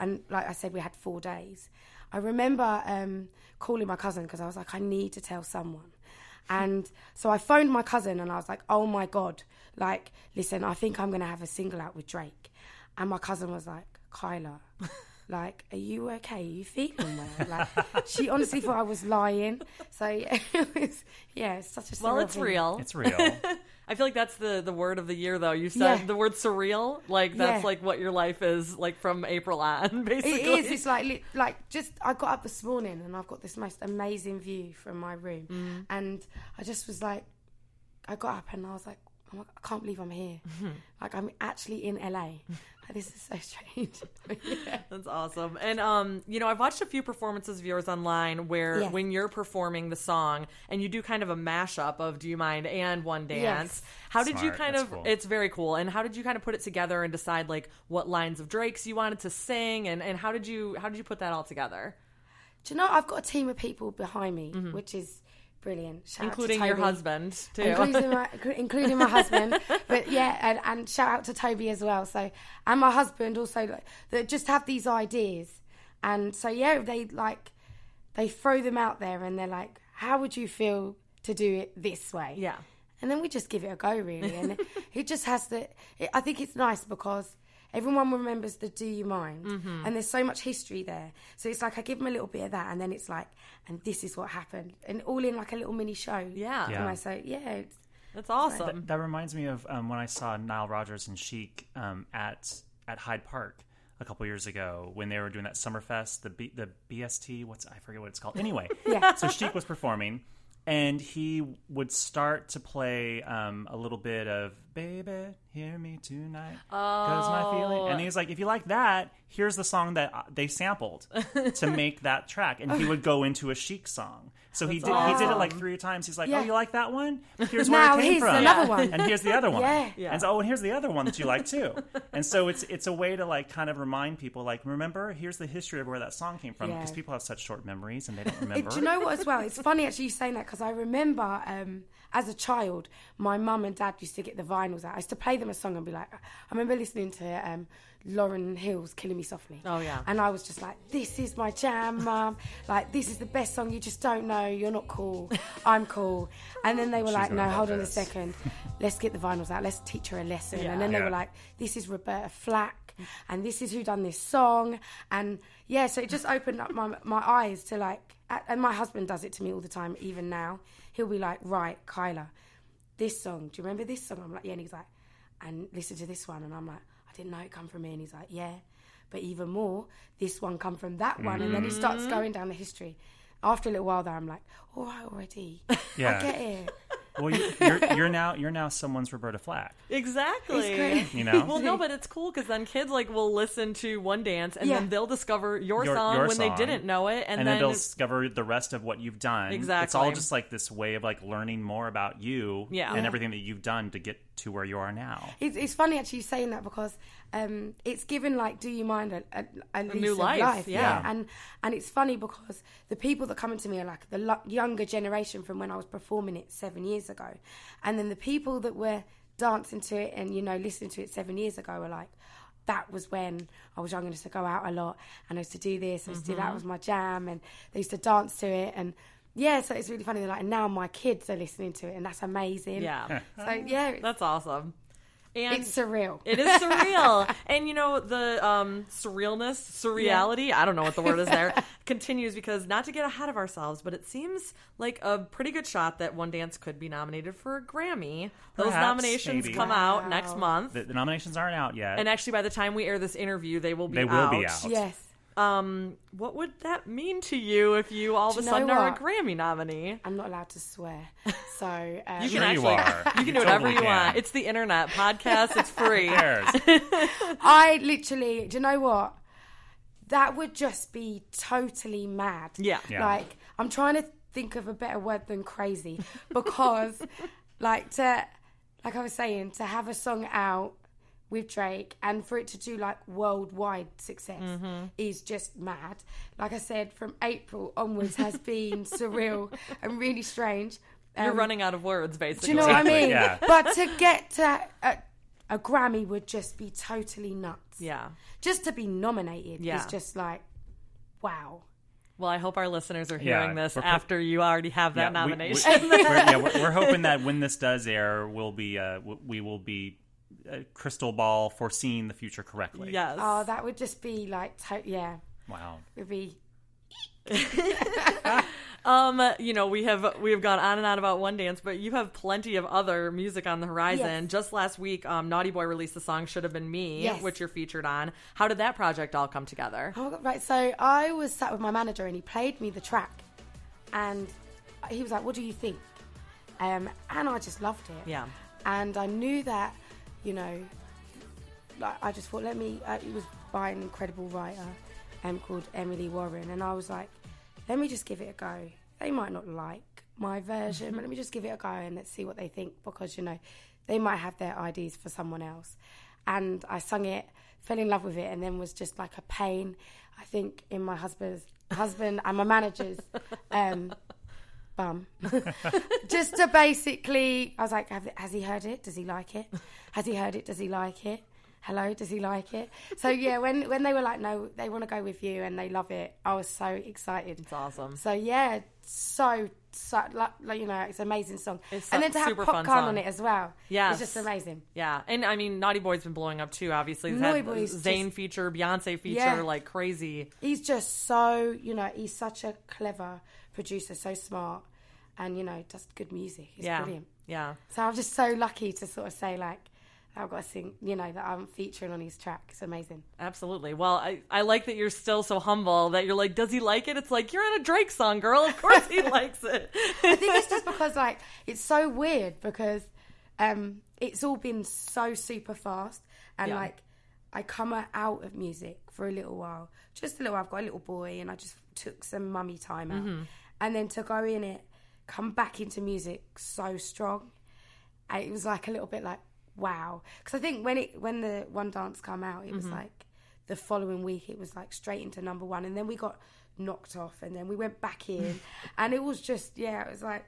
and like i said we had four days i remember um, calling my cousin because i was like i need to tell someone and so i phoned my cousin and i was like oh my god like listen i think i'm going to have a single out with drake and my cousin was like Kyla, like, are you okay? Are you feeling well? Like, she honestly thought I was lying. So yeah, it was, yeah, it's such a Well, it's thing. real. It's real. I feel like that's the the word of the year, though. You said Yeah. the word surreal, like that's Yeah. like what your life is like from April on, basically. It is. It's like like just I got up this morning and I've got this most amazing view from my room, Mm. and I just was like, I got up and I was like, oh my, I can't believe I'm here. Mm-hmm. Like I'm actually in LA. Like, this is so strange. yeah. That's awesome. And um, you know, I've watched a few performances of yours online where Yeah. when you're performing the song and you do kind of a mashup of Do You Mind and One Dance. Yes. How did you kind That's of cool. it's very cool. And how did you kind of put it together and decide like what lines of Drake's you wanted to sing and, and how did you how did you put that all together? Do you know I've got a team of people behind me, which is brilliant. Shout out to. Including your husband too. including my, including my husband. But yeah, and, and shout out to Toby as well. So and my husband also like, that just have these ideas, and so yeah, they like they throw them out there, and they're like, "How would you feel to do it this way?" yeah. and then we just give it a go really, and it, it just has to. It, I think it's nice because. Everyone remembers the "Do You Mind," Mm-hmm. and there's so much history there. So it's like I give them a little bit of that, and then it's like, and this is what happened, and all in like a little mini show. Yeah. Yeah. Almost. So yeah, That's awesome. That reminds me of um, when I saw Nile Rodgers and Chic um, at at Hyde Park a couple years ago when they were doing that Summerfest, the B, the BST. What's I forget what it's called. Anyway, Yeah. So Chic was performing, and he would start to play um, a little bit of "Baby, Hear Me Tonight," because my feeling. And he's like, "If you like that, here's the song that uh, they sampled to make that track." And he would go into a Chic song. So he did. He did it like three times. He's like, Yeah. "Oh, you like that one? Here's where Now it came here's from." another one. and here's the other one. Yeah. Yeah. And so, oh, and here's the other one that you like too. and so it's it's a way to like kind of remind people, like, remember, here's the history of where that song came from, Yeah. because people have such short memories and they don't remember. do you know what as well? It's funny actually you saying that because I remember um, as a child, my mum and dad used to get the vinyls out. I used to play them a song and be like, I remember listening to um, Lauryn Hill's "Killing Me Softly." Oh, yeah. and I was just like, "This is my jam, mum. Like this is the best song. You just don't know. You're not cool. I'm cool." And then they were She's like, "No, hold on a second. Let's get the vinyls out. Let's teach her a lesson." Yeah. And then they Yeah. were like, "This is Roberta Flack, and this is who done this song." And yeah, so it just opened up my my eyes to like, and my husband does it to me all the time. Even now, he'll be like, "Right, Kyla, this song. Do you remember this song?" I'm like, "Yeah." And he's like, "And listen to this one." And I'm like, "I didn't know it come from me." And he's like, "Yeah." But even more, this one come from that one, and then he Mm. starts going down the history. After a little while, there, I'm like, "All right, already, Yeah. I get it." Well, you, you're, you're now you're now someone's Roberta Flack. Exactly. You know? Well, no, but it's cool because then kids like will listen to One Dance and Yeah. then they'll discover your, Your- song your when they didn't know it, and, And, then, then, they'll discover the rest of what you've done. Exactly. It's all just like this way of like learning more about you Yeah. and Yeah. everything that you've done to get to where you are now. It's, it's funny actually saying that because um, it's given like, do you mind a, a, a, lease new of life, yeah. and and it's funny because the people that come into me are like the lo- younger generation from when I was performing it seven years ago, and then the people that were dancing to it and you know listening to it seven years ago are like. That was when I was young and used to go out a lot and I used to do this, I used to do that was my jam and they used to dance to it and yeah, so it's really funny. They're like, now my kids are listening to it and that's amazing. yeah, So yeah, that's awesome. And it's surreal. It is surreal. and you know, the um, surrealness, surreality, I don't know what the word is there, continues because not to get ahead of ourselves, but it seems like a pretty good shot that One Dance could be nominated for a Grammy. Those Perhaps, nominations maybe. come out next month. The, the nominations aren't out yet. and actually, by the time we air this interview, they will be They will out. be out. Yes. Um, what would that mean to you if you all of a sudden are a? Grammy nominee? I'm not allowed to swear. So um, You can Sure you actually are. you can You do whatever totally you can. want. It's the internet podcast. It's free. Who cares? I literally, do you know what? That would just be totally mad. Yeah. Yeah. Like, I'm trying to think of a better word than crazy because, like, to, like I was saying, to have a song out with Drake and for it to do like worldwide success Mm-hmm. is just mad. Like I said, from April onwards has been surreal and really strange. You're Um, running out of words, basically. Do you know what I mean? yeah. But to get to a, a Grammy would just be totally nuts. Yeah. Just to be nominated Yeah. is just like, wow. Well, I hope our listeners are Yeah, hearing this pro- after you already have that Yeah, we- nomination. We, are yeah, we're, we're hoping that when this does air, we'll be uh, we will be a crystal ball foreseeing the future correctly. Yes. Oh, that would just be like, to- yeah, Wow. it would be. Um, you know, we have we have gone on and on about one dance, but you have plenty of other music on the horizon. Yes. Just last week, um, Naughty Boy released the song "Should Have Been Me," Yes. which you're featured on. How did that project all come together? Oh, right. So I was sat with my manager and he played me the track, and he was like, "What do you think?" Um, and I just loved it. Yeah. And I knew that, you know, like I just thought, let me. Uh, it was by an incredible writer, um, called Emily Warren, and I was like, let me just give it a go. They might not like my version, but let me just give it a go and let's see what they think because you know, they might have their ideas for someone else. And I sung it, fell in love with it, and then was just like a pain. I think in my husband's husband and my manager's um, bum. just to basically, I was like, have, has he heard it? Does he like it? Has he heard it? Does he like it? Hello, does he like it? So yeah, when when they were like, no, they want to go with you and they love it, I was so excited. It's awesome. So yeah, so so like, like you know, it's an amazing song. It's and then to have Popcaan on it as well. Yeah. it's just amazing. Yeah, and I mean, Naughty Boy's been blowing up too. Obviously, He's Naughty Boy's Zayn just- feature, Beyonce feature, Yeah. like crazy. He's just so you know, he's such a clever producer, so smart, and you know, does good music. He's yeah, brilliant. yeah. So I'm just so lucky to sort of say like, I've got to sing, you know, that I'm featuring on his track. It's amazing. Absolutely. Well, I, I like that you're still so humble that you're like, does he like it? It's like, you're on a Drake song, girl. Of course he likes it. I think it's just because like it's so weird because um, it's all been so super fast and Yeah. like I come out of music for a little while, just a little. I've got a little boy and I just took some mummy time out, Mm-hmm. And then to go in it, come back into music so strong. And it was like a little bit like wow, because I think when it when the one dance come out, it was Mm-hmm. like the following week it was like straight into number one, and then we got knocked off, and then we went back in, and it was just yeah, it was like.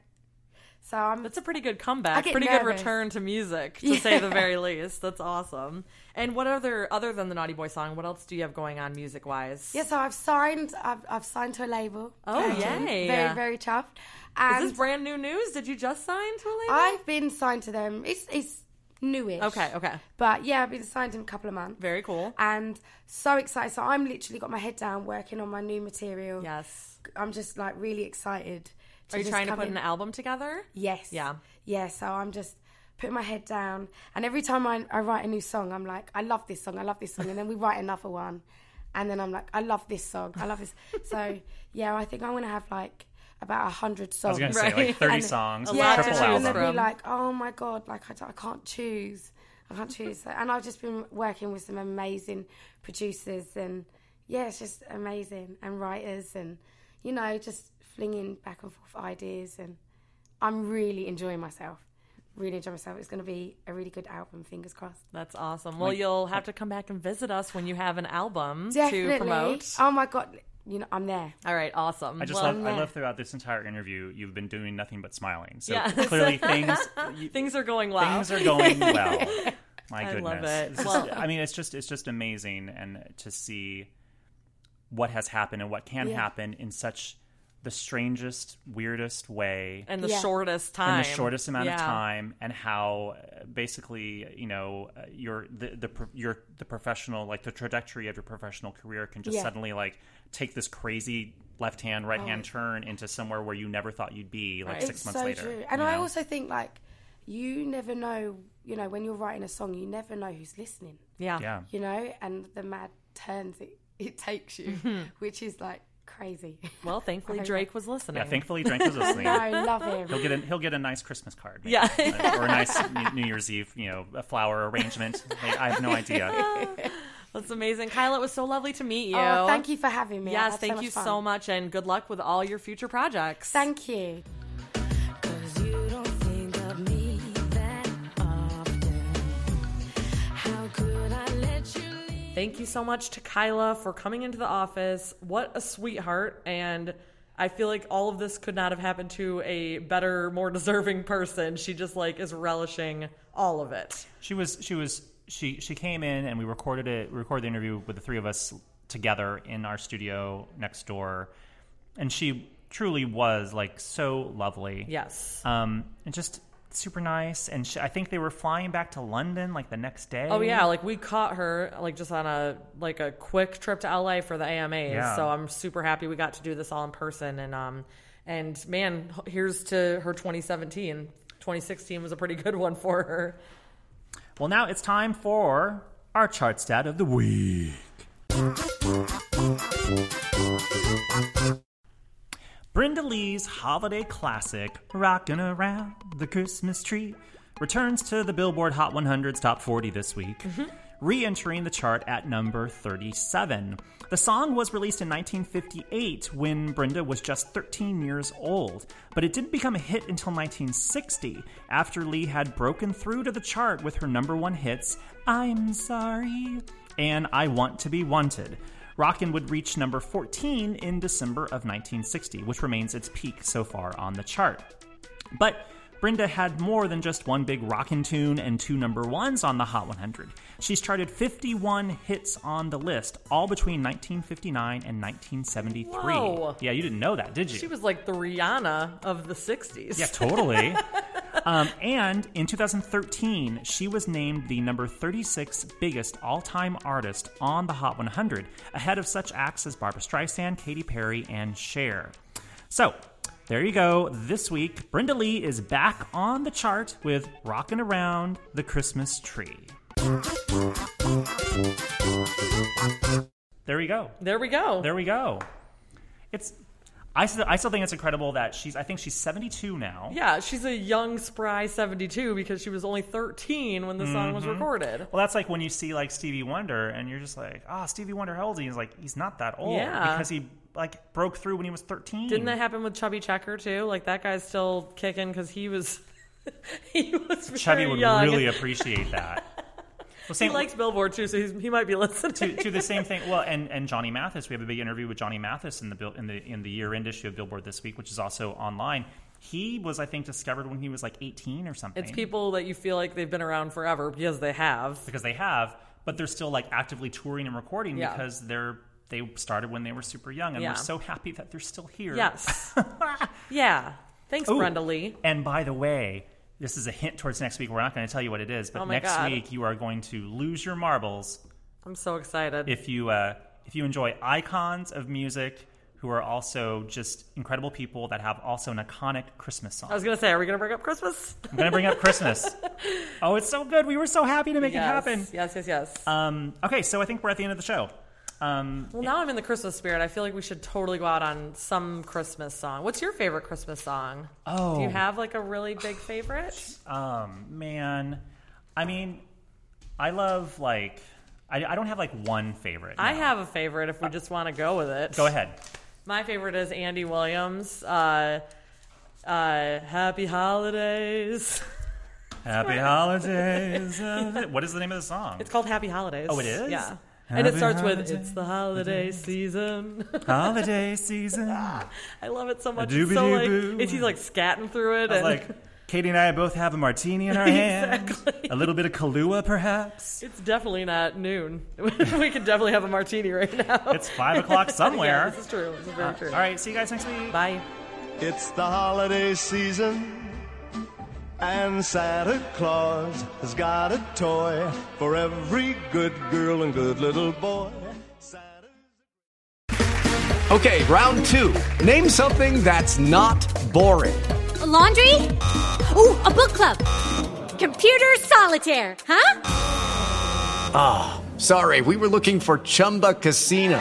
So I'm That's a pretty good comeback. Pretty good return to music, to say the very least. That's awesome. And what other, other than the Naughty Boy song, what else do you have going on music wise? Yeah, so I've signed. I've, I've signed to a label. Oh, Virgin. yay. Very, very chuffed. Is this brand new news? Did you just sign to a label? I've been signed to them. It's it's newish. Okay, okay. But yeah, I've been signed in a couple of months. Very cool. And so excited. So I'm literally got my head down working on my new material. Yes. I'm just like really excited. Are you trying to put in. an album together? Yes. Yeah. Yeah. So I'm just putting my head down, and every time I, I write a new song, I'm like, I love this song, I love this song, and then we write another one, and then I'm like, I love this song, I love this. so yeah, I think I'm gonna have like about a hundred I songs. was going to say Right. like 30 And- songs, A a lot to triple choose and album. they'll be like, oh my god, like I, I can't choose, I can't choose. And I've just been working with some amazing producers, and yeah, it's just amazing, and writers, and you know, just flinging back and forth ideas, and I'm really enjoying myself. Really enjoying myself. It's going to be a really good album. Fingers crossed. That's awesome. Well, you'll have to come back and visit us when you have an album Definitely. to promote. Oh my god, you know, I'm there. All right, awesome. I just well, love, I love throughout this entire interview, you've been doing nothing but smiling. So Yeah. clearly things, you, things are going well. things are going well. My I goodness. love it. This is- Well- I mean, it's just it's just amazing, and to see what has happened and what can Yeah. happen in such the strangest, weirdest way. and the Yeah. shortest time. in the shortest amount Yeah. of time, and how uh, basically you know uh, your the the pro- your the professional like the trajectory of your professional career can just Yeah. suddenly like take this crazy left hand right hand turn into somewhere where you never thought you'd be like Right. six Oh. it's months so later. true. And you I know? also think like you never know. You know, when you're writing a song, you never know who's listening. Yeah. yeah. You know, and the mad turns it it takes you, which is like crazy. Well, thankfully Okay. Drake was listening. Yeah, thankfully Drake was listening. I love him. He'll get a he'll get a nice Christmas card, maybe. Yeah. Uh, or a nice New- New Year's Eve, you know, a flower arrangement. Like, I have no idea. That's amazing. Kyle, it was so lovely to meet you. Oh, thank you for having me. I've Yes, had thank so you fun. so much, and good luck with all your future projects. Thank you. Thank you so much to Kyla for coming into the office. What a sweetheart. And I feel like all of this could not have happened to a better, more deserving person. She just like is relishing all of it. She was she was she she came in and we recorded it we recorded the interview with the three of us together in our studio next door and she truly was like so lovely Yes. um and just super nice. And she, I think they were flying back to London like the next day. Oh yeah, like we caught her like just on a like a quick trip to LA for the AMAs. Yeah. So I'm super happy we got to do this all in person and um and man, here's to her 2017. 2016 was a pretty good one for her. Well, now it's time for our chart stat of the week. Brenda Lee's holiday classic, Rockin' Around the Christmas Tree, returns to the Billboard Hot 100's top 40 this week, mm-hmm. re entering the chart at number 37. The song was released in 1958 when Brenda was just 13 years old, but it didn't become a hit until 1960 after Lee had broken through to the chart with her number one hits, I'm Sorry and I Want to Be Wanted. Rockin' would reach number 14 in December of 1960, which remains its peak so far on the chart. But Brenda had more than just one big rockin' tune and two number ones on the Hot 100. She's charted 51 hits on the list, all between 1959 and 1973. Whoa. Yeah, you didn't know that, did you? She was like the Rihanna of the 60s. Yeah, totally. um, and in 2013, she was named the number 36 biggest all time artist on the Hot 100, ahead of such acts as Barbra Streisand, Katy Perry, and Cher. So, there you go. This week, Brenda Lee is back on the chart with Rockin' Around the Christmas Tree. There we go. There we go. There we go. It's. I still, I still think it's incredible that she's. I think she's 72 now. yeah, she's a young, spry 72 because she was only 13 when the song Mm-hmm. was recorded. Well, that's like when you see like Stevie Wonder, and you're just like, ah, Stevie Wonder, how old is he? He's like, he's not that old Yeah. because he like broke through when he was 13. Didn't that happen with Chubby Checker too? Like that guy's still kicking because he was he was very Chubby would young. really appreciate that. Well, he likes Billboard too, so he's, he might be listening. to, to the same thing. Well, and, and Johnny Mathis, we have a big interview with Johnny Mathis in the in the in the year end issue of Billboard this week, which is also online. He was, I think, discovered when he was like 18 or something. It's people that you feel like they've been around forever because they have. because they have, but they're still like actively touring and recording Yeah. because they're they started when they were super young, and Yeah. we're so happy that they're still here. Yes. yeah. Thanks, Ooh, Brenda Lee. And by the way, this is a hint towards next week. We're not going to tell you what it is, but Oh next God. week you are going to lose your marbles I'm so excited. if you uh, if you enjoy icons of music who are also just incredible people that have also an iconic Christmas song. I was gonna say, are we gonna bring up Christmas? I'm going to bring up Christmas. oh, it's so good. We were so happy to make yes. it happen. Yes, yes, yes. Um, okay, so I think we're at the end of the show. Um, well, now I'm in the Christmas spirit. I feel like we should totally go out on some Christmas song. What's your favorite Christmas song? Oh. Do you have like a really big favorite? Um, man, I mean, I love like I, I don't have like one favorite. I have a favorite if we just want to go with it. Go ahead. My favorite is Andy Williams. Uh, uh, Happy Holidays. Happy holidays. uh, what is the name of the song? It's called Happy Holidays. Oh, it is? Yeah. And it Happy starts with "It's the holiday season." holiday season. I I love it so much. It's so like doobie-doo. it's, he's like scatting through it. was and like, Katie and I both have a martini in our hands. A little bit of Kahlua, perhaps. it's definitely not noon. we could definitely have a martini right now. It's five o'clock yeah, somewhere. this is true. This is very uh, true. All right, see you guys next week. Bye. It's the holiday season, and Santa Claus has got a toy for every good girl and good little boy. Santa's Okay, round two. Name something that's not boring. A laundry? Ooh, a book club. Computer solitaire, huh? Oh, sorry, we were looking for Chumba Casino.